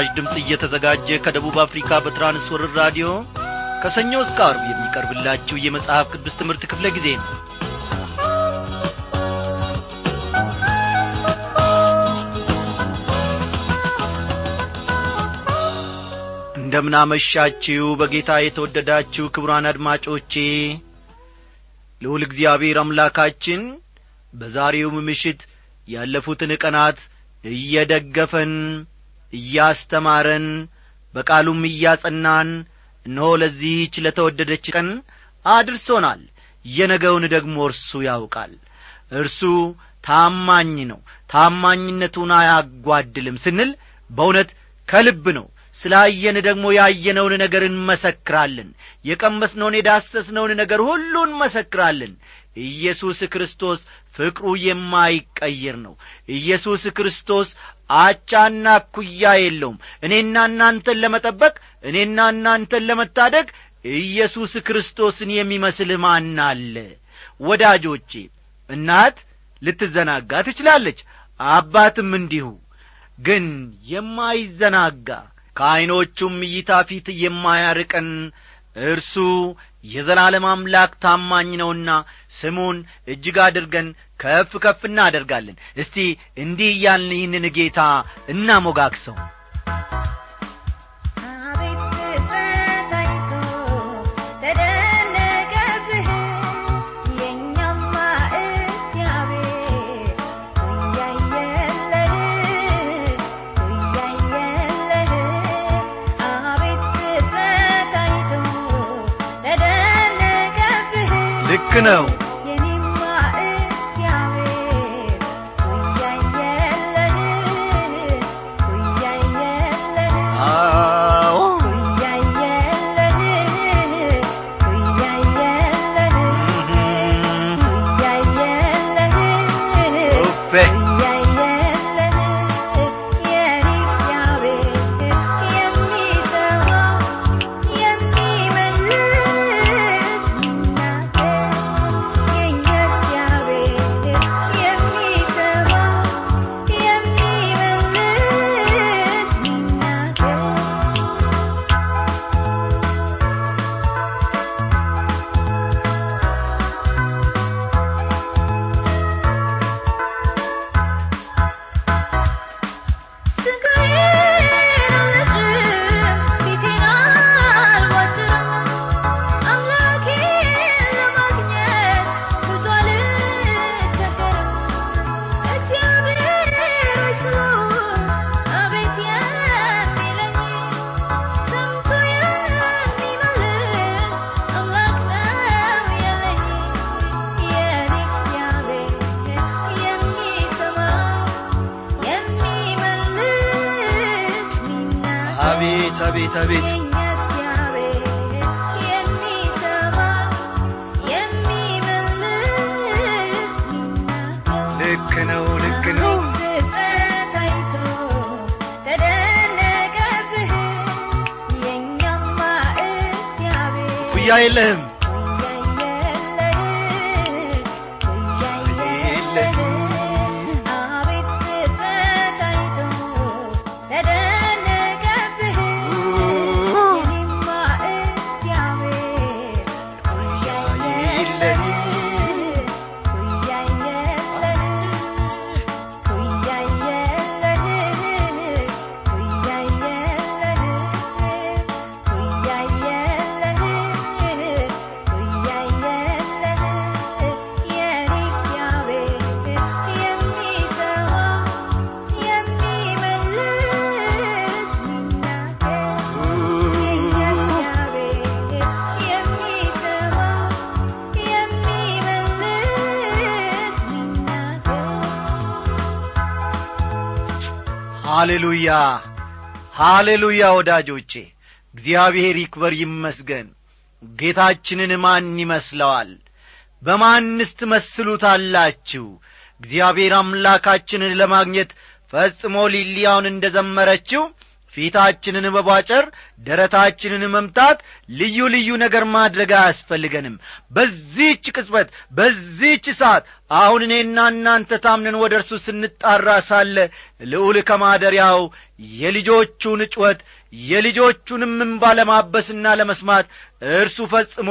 ይህ ምስራች ድምፅ እየተዘጋጀ ከደቡብ አፍሪካ በትራንስወርር ራዲዮ ከሰኞ እስከ አርብ የሚቀርብላችሁ የመጽሐፍ ቅዱስ ትምህርት ክፍለ ጊዜ ነው። እንደምናመሻችሁ በጌታ የተወደዳችሁ ክቡራን አድማጮቼ ልዑል እግዚአብሔር አምላካችን በዛሬውም ምሽት ያለፉትን ቀናት እየደገፈን እያስተማረን በቃሉም እያጸናን እነሆ ለዚህች ለተወደደች ቀን አድርሶናል። የነገውን ደግሞ እርሱ ያውቃል። እርሱ ታማኝ ነው ታማኝነቱን አያጓድልም ስንል በእውነት ከልብ ነው። ስላየን ደግሞ ያየነውን ነገር እንመሰክራለን። የቀመስነውን የዳሰስነውን ነገር ሁሉ እንመሰክራለን። ኢየሱስ ክርስቶስ ፍቅሩ የማይቀይር ነው። ኢየሱስ ክርስቶስ አቻና ኩያ የለውም። እኔና እናንተን ለመጠበቅ እኔና እናንተን ለመታደግ ኢየሱስ ክርስቶስን የሚመስል ማን አለ? ወዳጆቼ እናት ልትዘናጋ ትችላለች አባትም እንዲሁ። ግን የማይዘናጋ ከዐይኖቹም እይታ ፊት የማያርቀን እርሱ የዘላለም አምላክ ታማኝ ነውና ስሙን እጅግ አድርገን ከፍ ከፍ እናደርጋለን። እስቲ እንዲህ እያልን ይህንን ጌታ እናሞጋግሰው ኩያ ሃሌሉያ! ሃሌሉያ ወዳጆቼ! እግዚአብሔር ይክበር ይመስገን! ጌታችንን ማን ይመስለዋል? በማንስ ትመስሉታላችሁ? እግዚአብሔር አምላካችንን ለማግኘት ፈጽሞ ሊሊያውን እንደ ዘመረችው ፊታችንን መቧጨር ደረታችንን መምታት ልዩ ልዩ ነገር ማድረግ አያስፈልገንም። በዚህች ቅጽበት በዚህች ሰዓት አሁን እኔና እናንተ ታምነን ወደ እርሱ ስንጣራ ሳለ ልዑል ከማደሪያው የልጆቹን ጩኸት የልጆቹንም እንባ ለማበስና ለመስማት እርሱ ፈጽሞ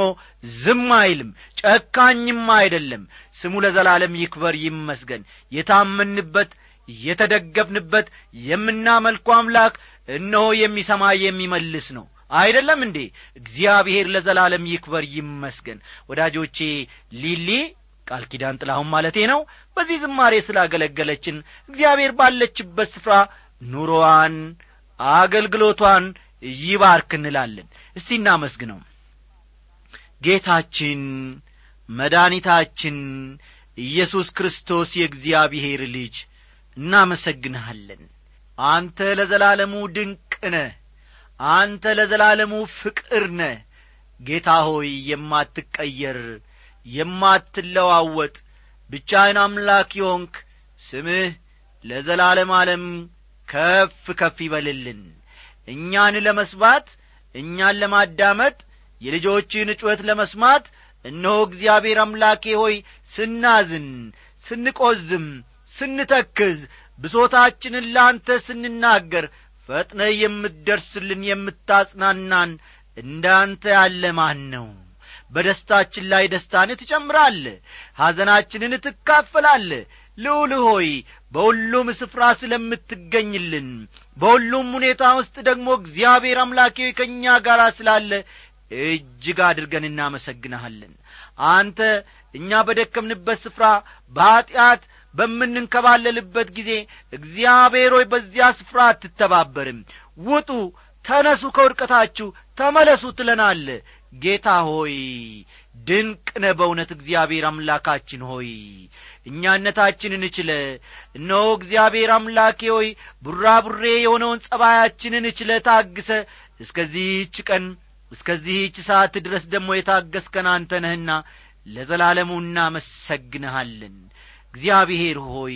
ዝም አይልም ጨካኝም አይደለም። ስሙ ለዘላለም ይክበር ይመስገን። የታመንበት የተደገፍንበት የምናመልኩ አምላክ እነሆ የሚሰማ የሚመልስ ነው። አይደለም እንዴ? እግዚአብሔር ለዘላለም ይክበር ይመስገን። ወዳጆቼ ሊሊ ቃል ኪዳን ጥላሁን ማለቴ ነው። በዚህ ዝማሬ ስላገለገለችን እግዚአብሔር ባለችበት ስፍራ ኑሮዋን አገልግሎቷን ይባርክ እንላለን። እስቲ እናመስግነው። ጌታችን መድኃኒታችን ኢየሱስ ክርስቶስ የእግዚአብሔር ልጅ እናመሰግንሃለን። አንተ ለዘላለሙ ድንቅ ነህ። አንተ ለዘላለሙ ፍቅር ነህ። ጌታ ሆይ የማትቀየር የማትለዋወጥ ብቻህን አምላክ የሆንክ ስምህ ለዘላለም ዓለም ከፍ ከፍ ይበልልን። እኛን ለመስባት እኛን ለማዳመጥ የልጆችን ጩኸት ለመስማት እነሆ እግዚአብሔር አምላኬ ሆይ ስናዝን ስንቈዝም ስንተክዝ ብሶታችንን ለአንተ ስንናገር ፈጥነ የምትደርስልን የምታጽናናን እንዳንተ ያለ ማን ነው? በደስታችን ላይ ደስታን ትጨምራለ ሐዘናችንን ትካፈላለ ልዑል ሆይ በሁሉም ስፍራ ስለምትገኝልን በሁሉም ሁኔታ ውስጥ ደግሞ እግዚአብሔር አምላኬ ከእኛ ጋር ስላለ እጅግ አድርገን እናመሰግንሃለን። አንተ እኛ በደከምንበት ስፍራ በኀጢአት በምንንከባለልበት ጊዜ እግዚአብሔር ሆይ በዚያ ስፍራ አትተባበርም። ውጡ ተነሱ ከውድቀታችሁ ተመለሱ ትለናለ ጌታ ሆይ ድንቅ ነ በእውነት እግዚአብሔር አምላካችን ሆይ። እኛነታችንን እችለ እነሆ እግዚአብሔር አምላኬ ሆይ ቡራቡሬ የሆነውን ጸባያችንን እችለ ታግሰ። እስከዚህች ቀን እስከዚህች ሰዓት ድረስ ደግሞ የታገስከን አንተ ነህና ለዘላለሙ እናመሰግንሃለን እግዚአብሔር ሆይ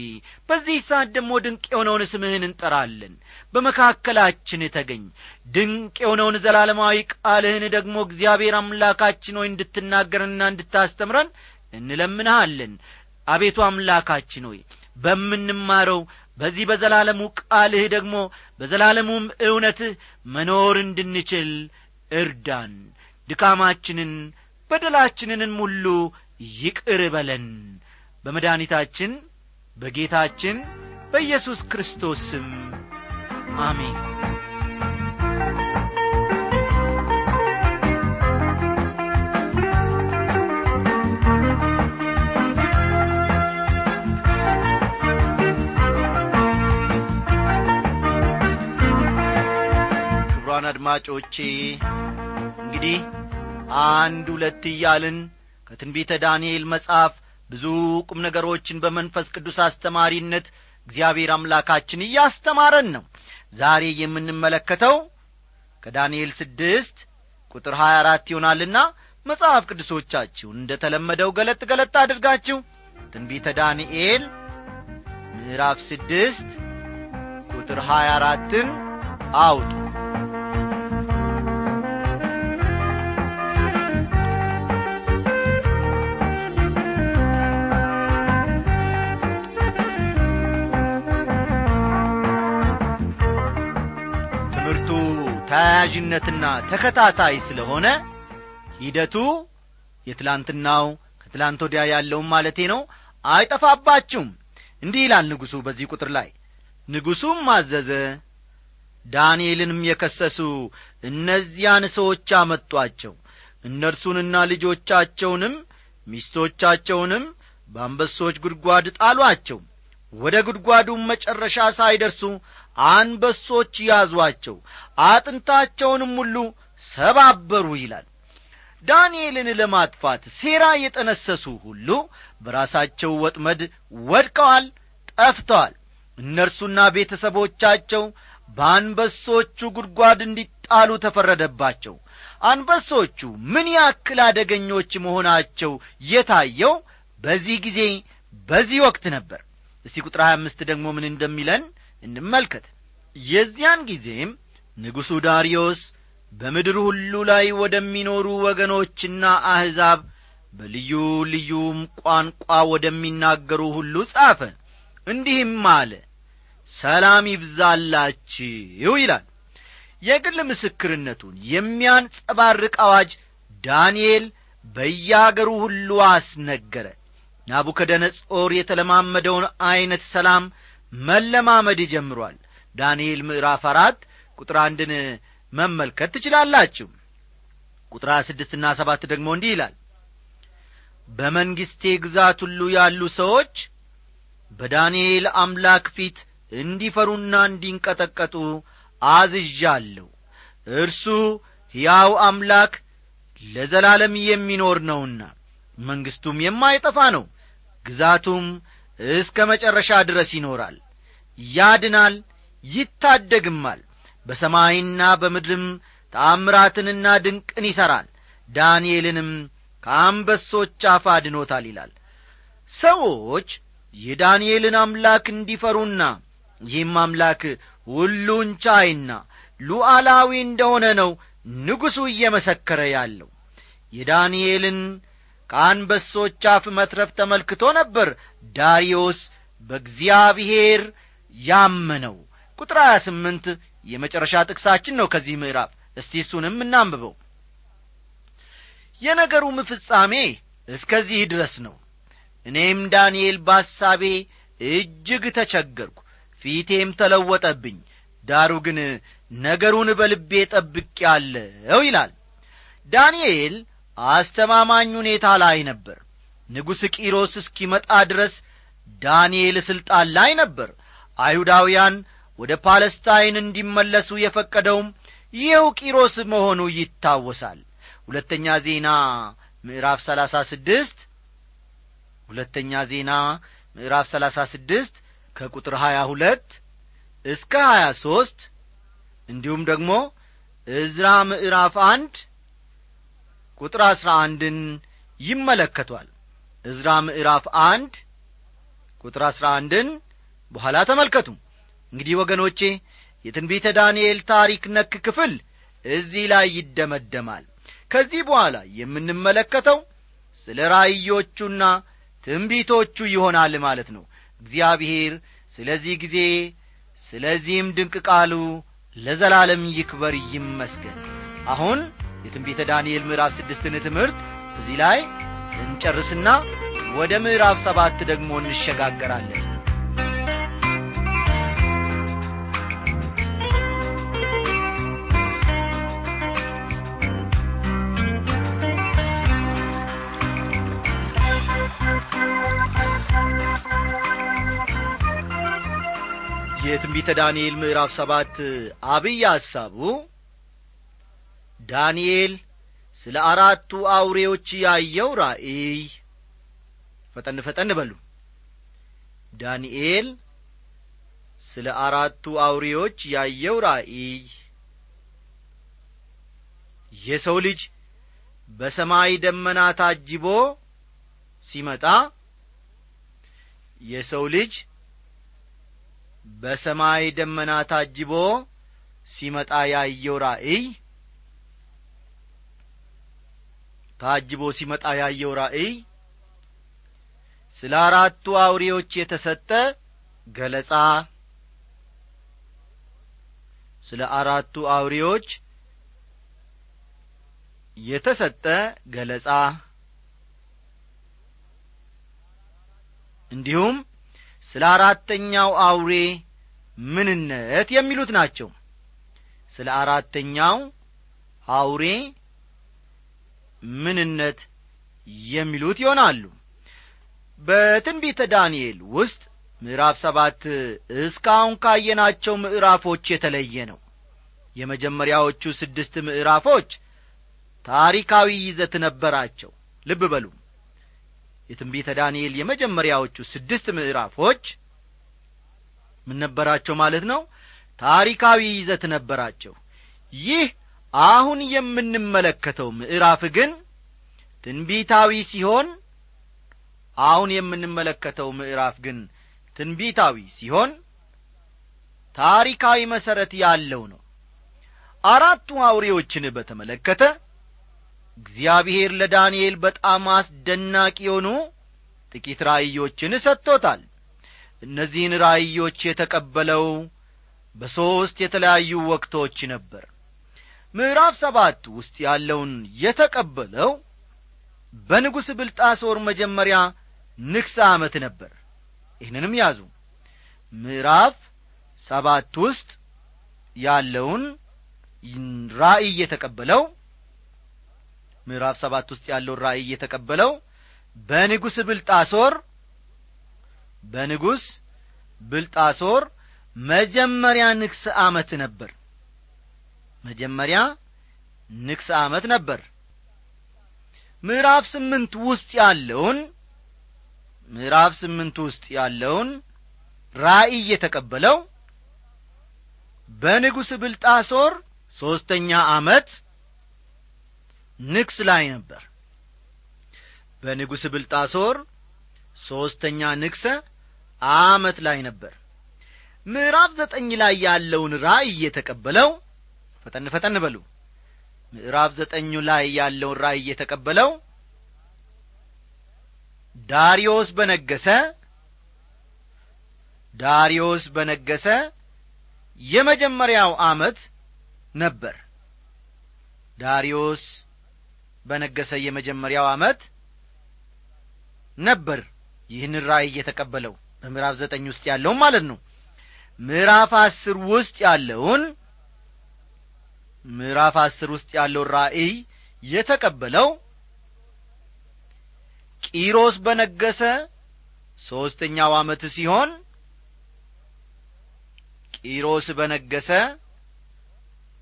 በዚህ ሰዓት ደግሞ ድንቅ የሆነውን ስምህን እንጠራለን። በመካከላችን ተገኝ። ድንቅ የሆነውን ዘላለማዊ ቃልህን ደግሞ እግዚአብሔር አምላካችን ሆይ እንድትናገርና እንድታስተምረን እንለምንሃለን። አቤቱ አምላካችን ሆይ በምንማረው በዚህ በዘላለሙ ቃልህ ደግሞ በዘላለሙም እውነትህ መኖር እንድንችል እርዳን። ድካማችንን በደላችንንም ሁሉ ይቅር በለን በመድኃኒታችን በጌታችን በኢየሱስ ክርስቶስ ስም አሜን። ክብሯን አድማጮቼ እንግዲህ አንድ ሁለት እያልን ከትንቢተ ዳንኤል መጽሐፍ ብዙ ቁም ነገሮችን በመንፈስ ቅዱስ አስተማሪነት እግዚአብሔር አምላካችን እያስተማረን ነው። ዛሬ የምንመለከተው ከዳንኤል ስድስት ቁጥር ሀያ አራት ይሆናልና መጽሐፍ ቅዱሶቻችሁን እንደ ተለመደው ገለጥ ገለጥ አድርጋችሁ ትንቢተ ዳንኤል ምዕራፍ ስድስት ቁጥር ሀያ አራትን አውጡ ተያያዥነትና ተከታታይ ስለሆነ ሂደቱ የትላንትናው ከትላንት ወዲያ ያለውም ማለቴ ነው አይጠፋባችሁም። እንዲህ ይላል ንጉሡ በዚህ ቁጥር ላይ። ንጉሡም አዘዘ ዳንኤልንም የከሰሱ እነዚያን ሰዎች አመጧቸው። እነርሱንና ልጆቻቸውንም ሚስቶቻቸውንም በአንበሶች ጉድጓድ ጣሏቸው። ወደ ጉድጓዱም መጨረሻ ሳይደርሱ አንበሶች ያዟቸው አጥንታቸውንም ሁሉ ሰባበሩ ይላል። ዳንኤልን ለማጥፋት ሴራ የጠነሰሱ ሁሉ በራሳቸው ወጥመድ ወድቀዋል ጠፍተዋል። እነርሱና ቤተሰቦቻቸው በአንበሶቹ ጉድጓድ እንዲጣሉ ተፈረደባቸው። አንበሶቹ ምን ያክል አደገኞች መሆናቸው የታየው በዚህ ጊዜ በዚህ ወቅት ነበር። እስቲ ቁጥር ሀያ አምስት ደግሞ ምን እንደሚለን እንመልከት። የዚያን ጊዜም ንጉሡ ዳርዮስ በምድር ሁሉ ላይ ወደሚኖሩ ወገኖችና አሕዛብ በልዩ ልዩም ቋንቋ ወደሚናገሩ ሁሉ ጻፈ። እንዲህም አለ ሰላም ይብዛላችሁ ይላል። የግል ምስክርነቱን የሚያንጸባርቅ አዋጅ ዳንኤል በያገሩ ሁሉ አስነገረ። ናቡከደነጾር የተለማመደውን ዐይነት ሰላም መለማመድ ጀምሯል። ዳንኤል ምዕራፍ አራት ቁጥር አንድን መመልከት ትችላላችሁ። ቁጥር ስድስትና ሰባት ደግሞ እንዲህ ይላል። በመንግሥቴ ግዛት ሁሉ ያሉ ሰዎች በዳንኤል አምላክ ፊት እንዲፈሩና እንዲንቀጠቀጡ አዝዣለሁ። እርሱ ሕያው አምላክ ለዘላለም የሚኖር ነውና መንግሥቱም የማይጠፋ ነው። ግዛቱም እስከ መጨረሻ ድረስ ይኖራል። ያድናል ይታደግማል። በሰማይና በምድርም ታምራትንና ድንቅን ይሠራል። ዳንኤልንም ከአንበሶች አፍ አድኖታል ይላል። ሰዎች የዳንኤልን አምላክ እንዲፈሩና ይህም አምላክ ሁሉን ቻይና ሉዓላዊ እንደሆነ ነው ንጉሡ እየመሰከረ ያለው። የዳንኤልን ከአንበሶች አፍ መትረፍ ተመልክቶ ነበር። ዳርዮስ በእግዚአብሔር ያመነው። ቁጥር ሀያ ስምንት የመጨረሻ ጥቅሳችን ነው ከዚህ ምዕራፍ። እስቲ እሱንም እናንብበው። የነገሩም ፍጻሜ እስከዚህ ድረስ ነው። እኔም ዳንኤል በሐሳቤ እጅግ ተቸገርኩ ፊቴም ተለወጠብኝ። ዳሩ ግን ነገሩን በልቤ ጠብቄአለሁ ይላል። ዳንኤል አስተማማኝ ሁኔታ ላይ ነበር። ንጉሥ ቂሮስ እስኪመጣ ድረስ ዳንኤል ሥልጣን ላይ ነበር። አይሁዳውያን ወደ ፓለስታይን እንዲመለሱ የፈቀደውም ይኸው ቂሮስ መሆኑ ይታወሳል። ሁለተኛ ዜና ምዕራፍ ሰላሳ ስድስት ሁለተኛ ዜና ምዕራፍ ሰላሳ ስድስት ከቁጥር ሀያ ሁለት እስከ ሀያ ሦስት እንዲሁም ደግሞ እዝራ ምዕራፍ አንድ ቁጥር አሥራ አንድን ይመለከቷል። እዝራ ምዕራፍ አንድ ቁጥር አሥራ አንድን በኋላ ተመልከቱ። እንግዲህ ወገኖቼ የትንቢተ ዳንኤል ታሪክ ነክ ክፍል እዚህ ላይ ይደመደማል። ከዚህ በኋላ የምንመለከተው ስለ ራእዮቹና ትንቢቶቹ ይሆናል ማለት ነው። እግዚአብሔር ስለዚህ ጊዜ ስለዚህም ድንቅ ቃሉ ለዘላለም ይክበር ይመስገን። አሁን የትንቢተ ዳንኤል ምዕራፍ ስድስትን ትምህርት እዚህ ላይ እንጨርስና ወደ ምዕራፍ ሰባት ደግሞ እንሸጋገራለን። የትንቢተ ዳንኤል ምዕራፍ ሰባት አብይ ሐሳቡ ዳንኤል ስለ አራቱ አውሬዎች ያየው ራእይ። ፈጠን ፈጠን በሉ። ዳንኤል ስለ አራቱ አውሬዎች ያየው ራእይ። የሰው ልጅ በሰማይ ደመና ታጅቦ ሲመጣ የሰው ልጅ በሰማይ ደመና ታጅቦ ሲመጣ ያየው ራእይ ታጅቦ ሲመጣ ያየው ራእይ ስለ አራቱ አውሬዎች የተሰጠ ገለጻ። ስለ አራቱ አውሬዎች የተሰጠ ገለጻ። እንዲሁም ስለ አራተኛው አውሬ ምንነት የሚሉት ናቸው። ስለ አራተኛው አውሬ ምንነት የሚሉት ይሆናሉ። በትንቢተ ዳንኤል ውስጥ ምዕራፍ ሰባት እስካሁን ካየናቸው ምዕራፎች የተለየ ነው። የመጀመሪያዎቹ ስድስት ምዕራፎች ታሪካዊ ይዘት ነበራቸው። ልብ በሉ። የትንቢተ ዳንኤል የመጀመሪያዎቹ ስድስት ምዕራፎች ምን ነበራቸው ማለት ነው? ታሪካዊ ይዘት ነበራቸው። ይህ አሁን የምንመለከተው ምዕራፍ ግን ትንቢታዊ ሲሆን አሁን የምንመለከተው ምዕራፍ ግን ትንቢታዊ ሲሆን ታሪካዊ መሠረት ያለው ነው። አራቱ አውሬዎችን በተመለከተ እግዚአብሔር ለዳንኤል በጣም አስደናቂ የሆኑ ጥቂት ራእዮችን ሰጥቶታል። እነዚህን ራእዮች የተቀበለው በሦስት የተለያዩ ወቅቶች ነበር ምዕራፍ ሰባት ውስጥ ያለውን የተቀበለው በንጉሥ ብልጣሶር መጀመሪያ ንግሥ ዓመት ነበር። ይህንንም ያዙ። ምዕራፍ ሰባት ውስጥ ያለውን ራእይ የተቀበለው ምዕራፍ ሰባት ውስጥ ያለውን ራእይ የተቀበለው በንጉሥ ብልጣሶር በንጉሥ ብልጣሶር መጀመሪያ ንግሥ ዓመት ነበር መጀመሪያ ንግሥ ዓመት ነበር። ምዕራፍ ስምንት ውስጥ ያለውን ምዕራፍ ስምንት ውስጥ ያለውን ራእይ የተቀበለው በንጉሥ ብልጣሶር ሦስተኛ ዓመት ንግስ ላይ ነበር። በንጉሥ ብልጣሶር ሦስተኛ ንግሰ ዓመት ላይ ነበር። ምዕራፍ ዘጠኝ ላይ ያለውን ራእይ የተቀበለው ፈጠን ፈጠን በሉ። ምዕራፍ ዘጠኙ ላይ ያለውን ራእይ የተቀበለው ዳሪዮስ በነገሰ ዳሪዮስ በነገሰ የመጀመሪያው ዓመት ነበር። ዳሪዮስ በነገሰ የመጀመሪያው ዓመት ነበር ይህን ራእይ የተቀበለው በምዕራፍ ዘጠኝ ውስጥ ያለውን ማለት ነው። ምዕራፍ አስር ውስጥ ያለውን ምዕራፍ አስር ውስጥ ያለውን ራእይ የተቀበለው ቂሮስ በነገሰ ሦስተኛው ዓመት ሲሆን ቂሮስ በነገሰ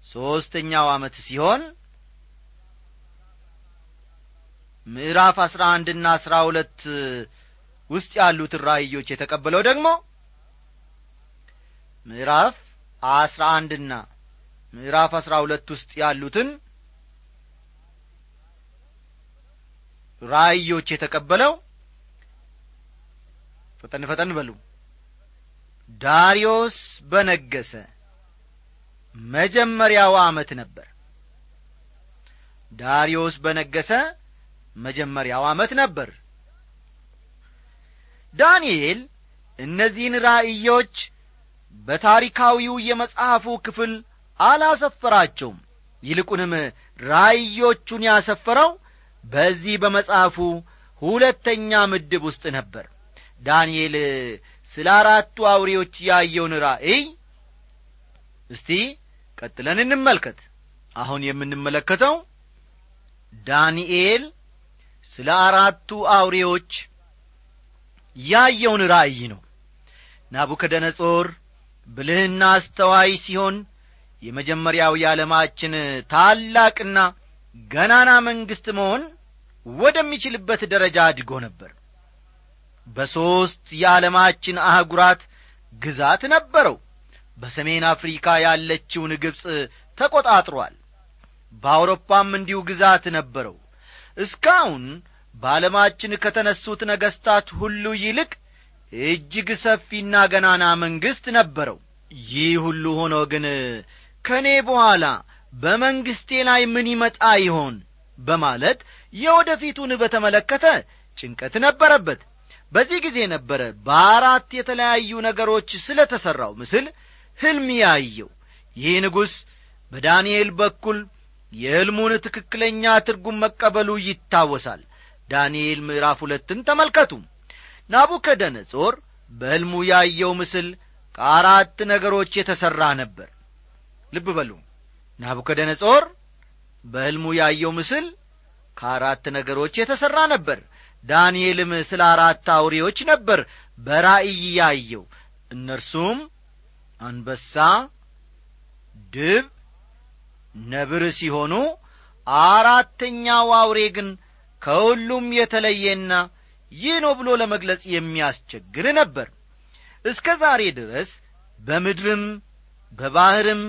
ሦስተኛው ዓመት ሲሆን ምዕራፍ አስራ አንድና አስራ ሁለት ውስጥ ያሉትን ራእዮች የተቀበለው ደግሞ ምዕራፍ አስራ አንድና ምዕራፍ አስራ ሁለት ውስጥ ያሉትን ራእዮች የተቀበለው ፈጠን ፈጠን በሉ። ዳሪዮስ በነገሰ መጀመሪያው ዓመት ነበር። ዳሪዮስ በነገሰ መጀመሪያው ዓመት ነበር። ዳንኤል እነዚህን ራእዮች በታሪካዊው የመጽሐፉ ክፍል አላሰፈራቸውም ይልቁንም ራእዮቹን ያሰፈረው በዚህ በመጽሐፉ ሁለተኛ ምድብ ውስጥ ነበር። ዳንኤል ስለ አራቱ አውሬዎች ያየውን ራእይ እስቲ ቀጥለን እንመልከት። አሁን የምንመለከተው ዳንኤል ስለ አራቱ አውሬዎች ያየውን ራእይ ነው። ናቡከደነጾር ብልህና አስተዋይ ሲሆን የመጀመሪያው የዓለማችን ታላቅና ገናና መንግሥት መሆን ወደሚችልበት ደረጃ አድጎ ነበር። በሦስት የዓለማችን አህጉራት ግዛት ነበረው። በሰሜን አፍሪካ ያለችውን ግብፅ ተቈጣጥሯል በአውሮፓም እንዲሁ ግዛት ነበረው። እስካሁን በዓለማችን ከተነሱት ነገሥታት ሁሉ ይልቅ እጅግ ሰፊና ገናና መንግሥት ነበረው። ይህ ሁሉ ሆኖ ግን ከእኔ በኋላ በመንግሥቴ ላይ ምን ይመጣ ይሆን? በማለት የወደፊቱን በተመለከተ ጭንቀት ነበረበት። በዚህ ጊዜ ነበረ በአራት የተለያዩ ነገሮች ስለ ተሠራው ምስል ሕልም ያየው። ይህ ንጉሥ በዳንኤል በኩል የሕልሙን ትክክለኛ ትርጉም መቀበሉ ይታወሳል። ዳንኤል ምዕራፍ ሁለትን ተመልከቱ። ናቡከደነጾር በሕልሙ ያየው ምስል ከአራት ነገሮች የተሠራ ነበር ልብ በሉ። ናቡከደነጾር በሕልሙ ያየው ምስል ከአራት ነገሮች የተሠራ ነበር። ዳንኤልም ስለ አራት አውሬዎች ነበር በራእይ ያየው። እነርሱም አንበሳ ድብ ነብር ሲሆኑ አራተኛው አውሬ ግን ከሁሉም የተለየና ይህ ነው ብሎ ለመግለጽ የሚያስቸግር ነበር። እስከ ዛሬ ድረስ በምድርም በባሕርም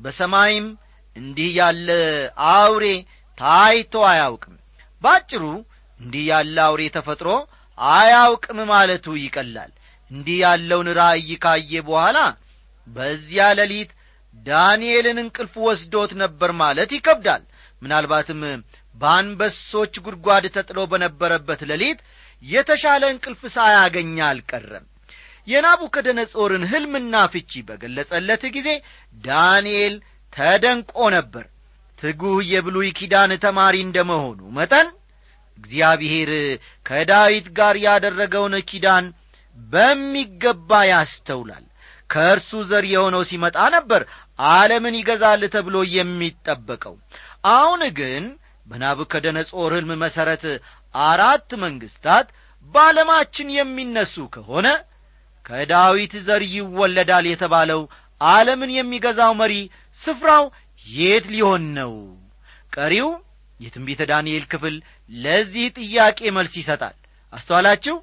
በሰማይም እንዲህ ያለ አውሬ ታይቶ አያውቅም። ባጭሩ እንዲህ ያለ አውሬ ተፈጥሮ አያውቅም ማለቱ ይቀላል። እንዲህ ያለውን ራእይ ካየ በኋላ በዚያ ሌሊት ዳንኤልን እንቅልፍ ወስዶት ነበር ማለት ይከብዳል። ምናልባትም በአንበሶች ጉድጓድ ተጥሎ በነበረበት ሌሊት የተሻለ እንቅልፍ ሳያገኝ አልቀረም የናቡከደነጾርን ሕልምና ፍቺ በገለጸለት ጊዜ ዳንኤል ተደንቆ ነበር። ትጉህ የብሉይ ኪዳን ተማሪ እንደ መሆኑ መጠን እግዚአብሔር ከዳዊት ጋር ያደረገውን ኪዳን በሚገባ ያስተውላል። ከእርሱ ዘር የሆነው ሲመጣ ነበር ዓለምን ይገዛል ተብሎ የሚጠበቀው። አሁን ግን በናቡከደነጾር ሕልም መሠረት አራት መንግሥታት በዓለማችን የሚነሱ ከሆነ ከዳዊት ዘር ይወለዳል የተባለው ዓለምን የሚገዛው መሪ ስፍራው የት ሊሆን ነው? ቀሪው የትንቢተ ዳንኤል ክፍል ለዚህ ጥያቄ መልስ ይሰጣል። አስተዋላችሁ?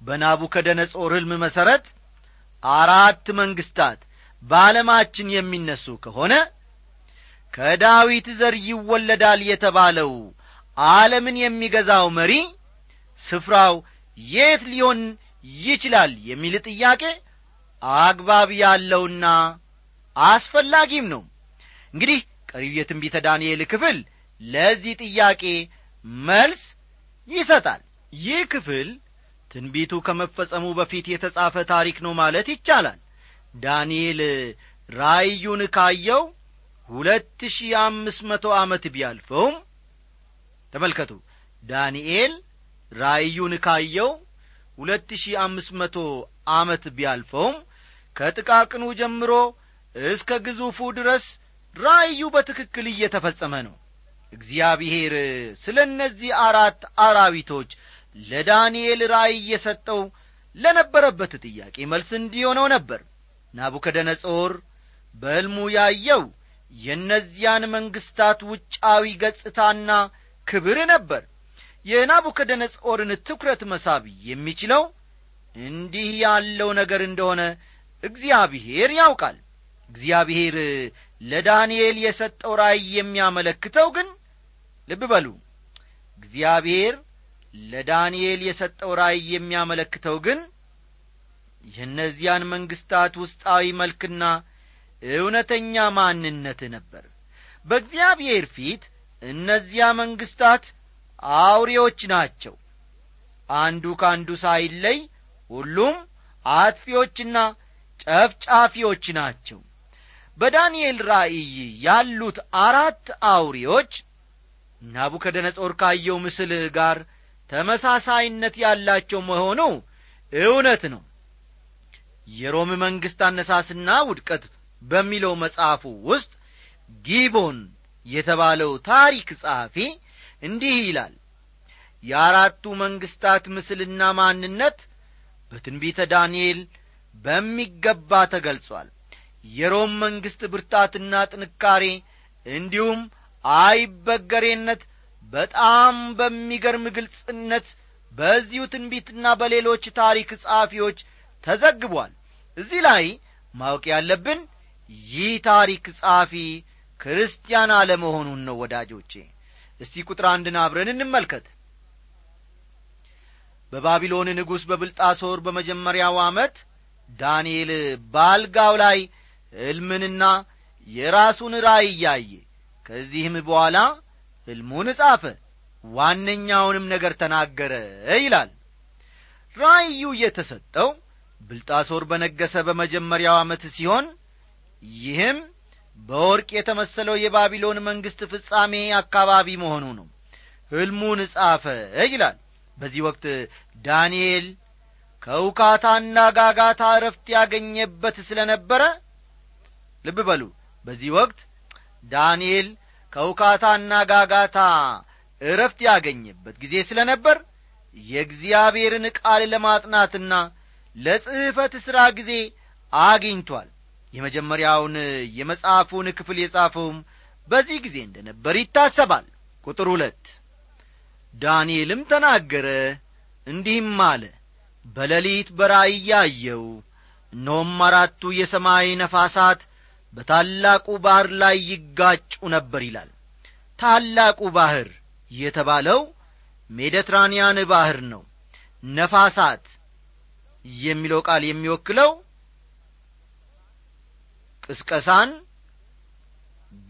በናቡከደነጾር ሕልም መሠረት አራት መንግሥታት በዓለማችን የሚነሱ ከሆነ ከዳዊት ዘር ይወለዳል የተባለው ዓለምን የሚገዛው መሪ ስፍራው የት ሊሆን ይችላል የሚል ጥያቄ አግባብ ያለውና አስፈላጊም ነው። እንግዲህ ቀሪው የትንቢተ ዳንኤል ክፍል ለዚህ ጥያቄ መልስ ይሰጣል። ይህ ክፍል ትንቢቱ ከመፈጸሙ በፊት የተጻፈ ታሪክ ነው ማለት ይቻላል። ዳንኤል ራእዩን ካየው ሁለት ሺህ አምስት መቶ ዓመት ቢያልፈውም ተመልከቱ። ዳንኤል ራእዩን ካየው ሁለት ሺህ አምስት መቶ ዓመት ቢያልፈውም ከጥቃቅኑ ጀምሮ እስከ ግዙፉ ድረስ ራእዩ በትክክል እየተፈጸመ ነው። እግዚአብሔር ስለ እነዚህ አራት አራዊቶች ለዳንኤል ራእይ የሰጠው ለነበረበት ጥያቄ መልስ እንዲሆነው ነበር። ናቡከደነጾር በሕልሙ ያየው የእነዚያን መንግሥታት ውጫዊ ገጽታና ክብር ነበር የናቡከደነጾርን ትኩረት መሳብ የሚችለው እንዲህ ያለው ነገር እንደሆነ እግዚአብሔር ያውቃል። እግዚአብሔር ለዳንኤል የሰጠው ራእይ የሚያመለክተው ግን ልብ በሉ። እግዚአብሔር ለዳንኤል የሰጠው ራእይ የሚያመለክተው ግን የእነዚያን መንግሥታት ውስጣዊ መልክና እውነተኛ ማንነት ነበር። በእግዚአብሔር ፊት እነዚያ መንግሥታት አውሬዎች ናቸው። አንዱ ከአንዱ ሳይለይ ሁሉም አጥፊዎችና ጨፍጫፊዎች ናቸው። በዳንኤል ራእይ ያሉት አራት አውሬዎች ናቡከደነጾር ካየው ምስል ጋር ተመሳሳይነት ያላቸው መሆኑ እውነት ነው። የሮም መንግሥት አነሳስና ውድቀት በሚለው መጽሐፉ ውስጥ ጊቦን የተባለው ታሪክ ጸሐፊ እንዲህ ይላል የአራቱ መንግሥታት ምስልና ማንነት በትንቢተ ዳንኤል በሚገባ ተገልጿል። የሮም መንግሥት ብርታትና ጥንካሬ እንዲሁም አይበገሬነት በጣም በሚገርም ግልጽነት በዚሁ ትንቢትና በሌሎች ታሪክ ጸሐፊዎች ተዘግቧል። እዚህ ላይ ማወቅ ያለብን ይህ ታሪክ ጸሐፊ ክርስቲያን አለመሆኑን ነው ወዳጆቼ እስቲ ቁጥር አንድን አብረን እንመልከት። በባቢሎን ንጉሥ በብልጣሶር በመጀመሪያው ዓመት ዳንኤል በአልጋው ላይ ሕልምንና የራሱን ራእይ ያየ ከዚህም በኋላ ሕልሙን ጻፈ ዋነኛውንም ነገር ተናገረ ይላል። ራእዩ የተሰጠው ብልጣሶር በነገሰ በመጀመሪያው ዓመት ሲሆን ይህም በወርቅ የተመሰለው የባቢሎን መንግሥት ፍጻሜ አካባቢ መሆኑ ነው። ሕልሙን ጻፈ ይላል። በዚህ ወቅት ዳንኤል ከውካታና ጋጋታ እረፍት ያገኘበት ስለ ነበረ ልብ በሉ በዚህ ወቅት ዳንኤል ከውካታና ጋጋታ እረፍት ያገኘበት ጊዜ ስለ ነበር የእግዚአብሔርን ቃል ለማጥናትና ለጽሕፈት ሥራ ጊዜ አግኝቷል የመጀመሪያውን የመጽሐፉን ክፍል የጻፈውም በዚህ ጊዜ እንደ ነበር ይታሰባል። ቁጥር ሁለት ዳንኤልም ተናገረ እንዲህም አለ። በሌሊት በራእይ ያየው እነሆም አራቱ የሰማይ ነፋሳት በታላቁ ባሕር ላይ ይጋጩ ነበር ይላል። ታላቁ ባሕር የተባለው ሜዲትራንያን ባሕር ነው። ነፋሳት የሚለው ቃል የሚወክለው ቅስቀሳን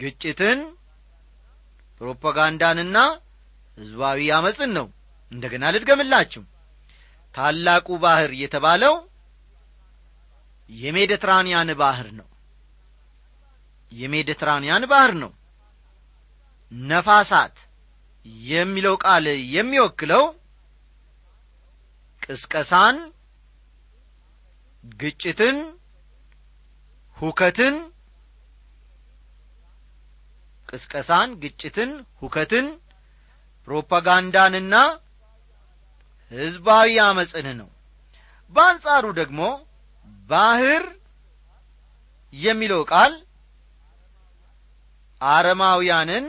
ግጭትን ፕሮፓጋንዳንና ሕዝባዊ አመፅን ነው እንደገና ልድገምላችሁ። ታላቁ ባህር የተባለው የሜዲትራንያን ባህር ነው። የሜዲትራንያን ባህር ነው። ነፋሳት የሚለው ቃል የሚወክለው ቅስቀሳን ግጭትን ሁከትን ቅስቀሳን ግጭትን ሁከትን ፕሮፓጋንዳንና ሕዝባዊ አመፅን ነው። በአንጻሩ ደግሞ ባህር የሚለው ቃል አረማውያንን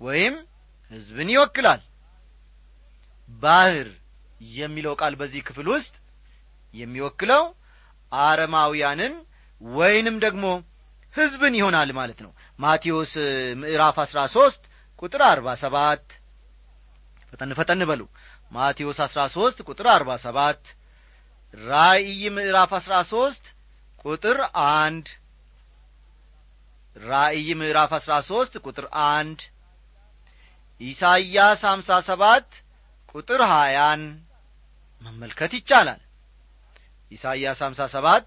ወይም ሕዝብን ይወክላል። ባህር የሚለው ቃል በዚህ ክፍል ውስጥ የሚወክለው አረማውያንን ወይንም ደግሞ ሕዝብን ይሆናል ማለት ነው። ማቴዎስ ምዕራፍ አሥራ ሦስት ቁጥር አርባ ሰባት። ፈጠን ፈጠን በሉ። ማቴዎስ አሥራ ሦስት ቁጥር አርባ ሰባት። ራእይ ምዕራፍ አሥራ ሦስት ቁጥር አንድ። ራእይ ምዕራፍ አሥራ ሦስት ቁጥር አንድ። ኢሳይያስ ሀምሳ ሰባት ቁጥር ሀያን መመልከት ይቻላል ኢሳይያስ ሀምሳ ሰባት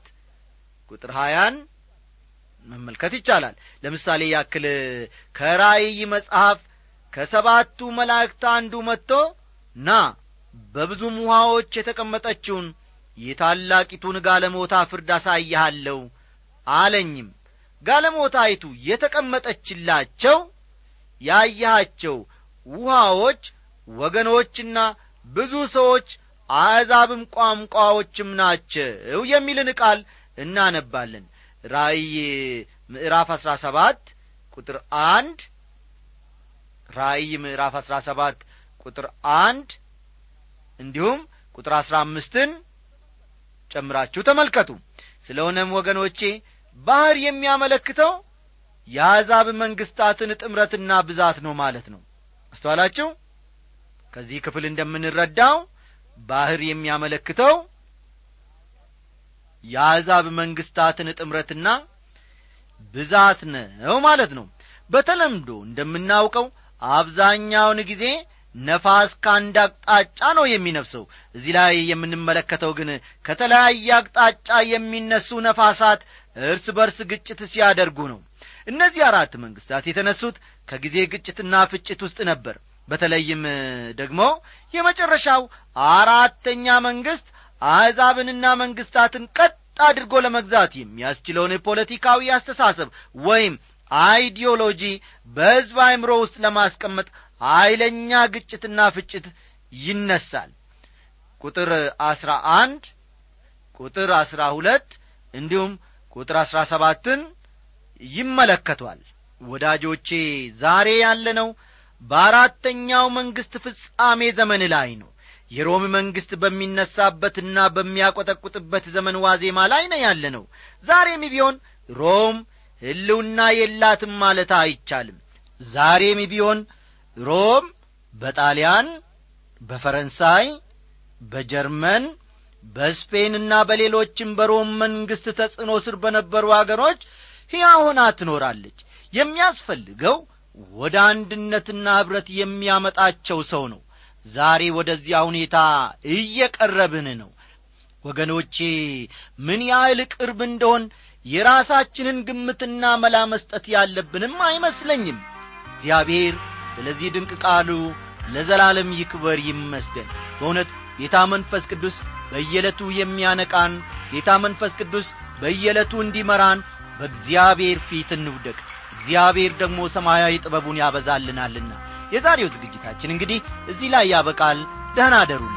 ቁጥር ሀያን መመልከት ይቻላል። ለምሳሌ ያክል ከራእይ መጽሐፍ ከሰባቱ መላእክት አንዱ መጥቶ ና በብዙም ውሃዎች የተቀመጠችውን የታላቂቱን ጋለሞታ ፍርድ አሳይሃለሁ አለኝም። ጋለሞታይቱ የተቀመጠችላቸው ያያቸው ውሃዎች ወገኖችና ብዙ ሰዎች አሕዛብም ቋንቋዎችም ናቸው የሚልን ቃል እናነባለን። ራእይ ምዕራፍ አሥራ ሰባት ቁጥር አንድ ራእይ ምዕራፍ አሥራ ሰባት ቁጥር አንድ እንዲሁም ቁጥር አሥራ አምስትን ጨምራችሁ ተመልከቱ። ስለሆነም ወገኖቼ ባህር የሚያመለክተው የአሕዛብ መንግሥታትን ጥምረትና ብዛት ነው ማለት ነው። አስተዋላችሁ? ከዚህ ክፍል እንደምንረዳው ባህር የሚያመለክተው የአሕዛብ መንግሥታትን ጥምረትና ብዛት ነው ማለት ነው። በተለምዶ እንደምናውቀው አብዛኛውን ጊዜ ነፋስ ከአንድ አቅጣጫ ነው የሚነፍሰው። እዚህ ላይ የምንመለከተው ግን ከተለያየ አቅጣጫ የሚነሱ ነፋሳት እርስ በርስ ግጭት ሲያደርጉ ነው። እነዚህ አራት መንግስታት የተነሱት ከጊዜ ግጭትና ፍጭት ውስጥ ነበር። በተለይም ደግሞ የመጨረሻው አራተኛ መንግስት አሕዛብንና መንግስታትን ቀጥ አድርጎ ለመግዛት የሚያስችለውን ፖለቲካዊ አስተሳሰብ ወይም አይዲዮሎጂ በሕዝብ አእምሮ ውስጥ ለማስቀመጥ ኀይለኛ ግጭትና ፍጭት ይነሳል። ቁጥር አስራ አንድ ቁጥር አስራ ሁለት እንዲሁም ቁጥር አስራ ሰባትን ይመለከቷል። ወዳጆቼ ዛሬ ያለነው በአራተኛው መንግሥት ፍጻሜ ዘመን ላይ ነው። የሮም መንግሥት በሚነሳበትና በሚያቈጠቁጥበት ዘመን ዋዜማ ላይ ነው ያለ ነው ዛሬም ቢሆን ሮም ሕልውና የላትም ማለት አይቻልም። ዛሬም ቢሆን ሮም በጣሊያን በፈረንሳይ በጀርመን በስፔንና በሌሎችም በሮም መንግሥት ተጽዕኖ ስር በነበሩ አገሮች ሆና ትኖራለች። የሚያስፈልገው ወደ አንድነትና ኅብረት የሚያመጣቸው ሰው ነው። ዛሬ ወደዚያ ሁኔታ እየቀረብን ነው። ወገኖቼ ምን ያህል ቅርብ እንደሆን የራሳችንን ግምትና መላ መስጠት ያለብንም አይመስለኝም። እግዚአብሔር ስለዚህ ድንቅ ቃሉ ለዘላለም ይክበር ይመስገን። በእውነት ጌታ መንፈስ ቅዱስ በየዕለቱ የሚያነቃን ጌታ መንፈስ ቅዱስ በየዕለቱ እንዲመራን በእግዚአብሔር ፊት እንውደቅ እግዚአብሔር ደግሞ ሰማያዊ ጥበቡን ያበዛልናልና። የዛሬው ዝግጅታችን እንግዲህ እዚህ ላይ ያበቃል። ደህና አደሩልን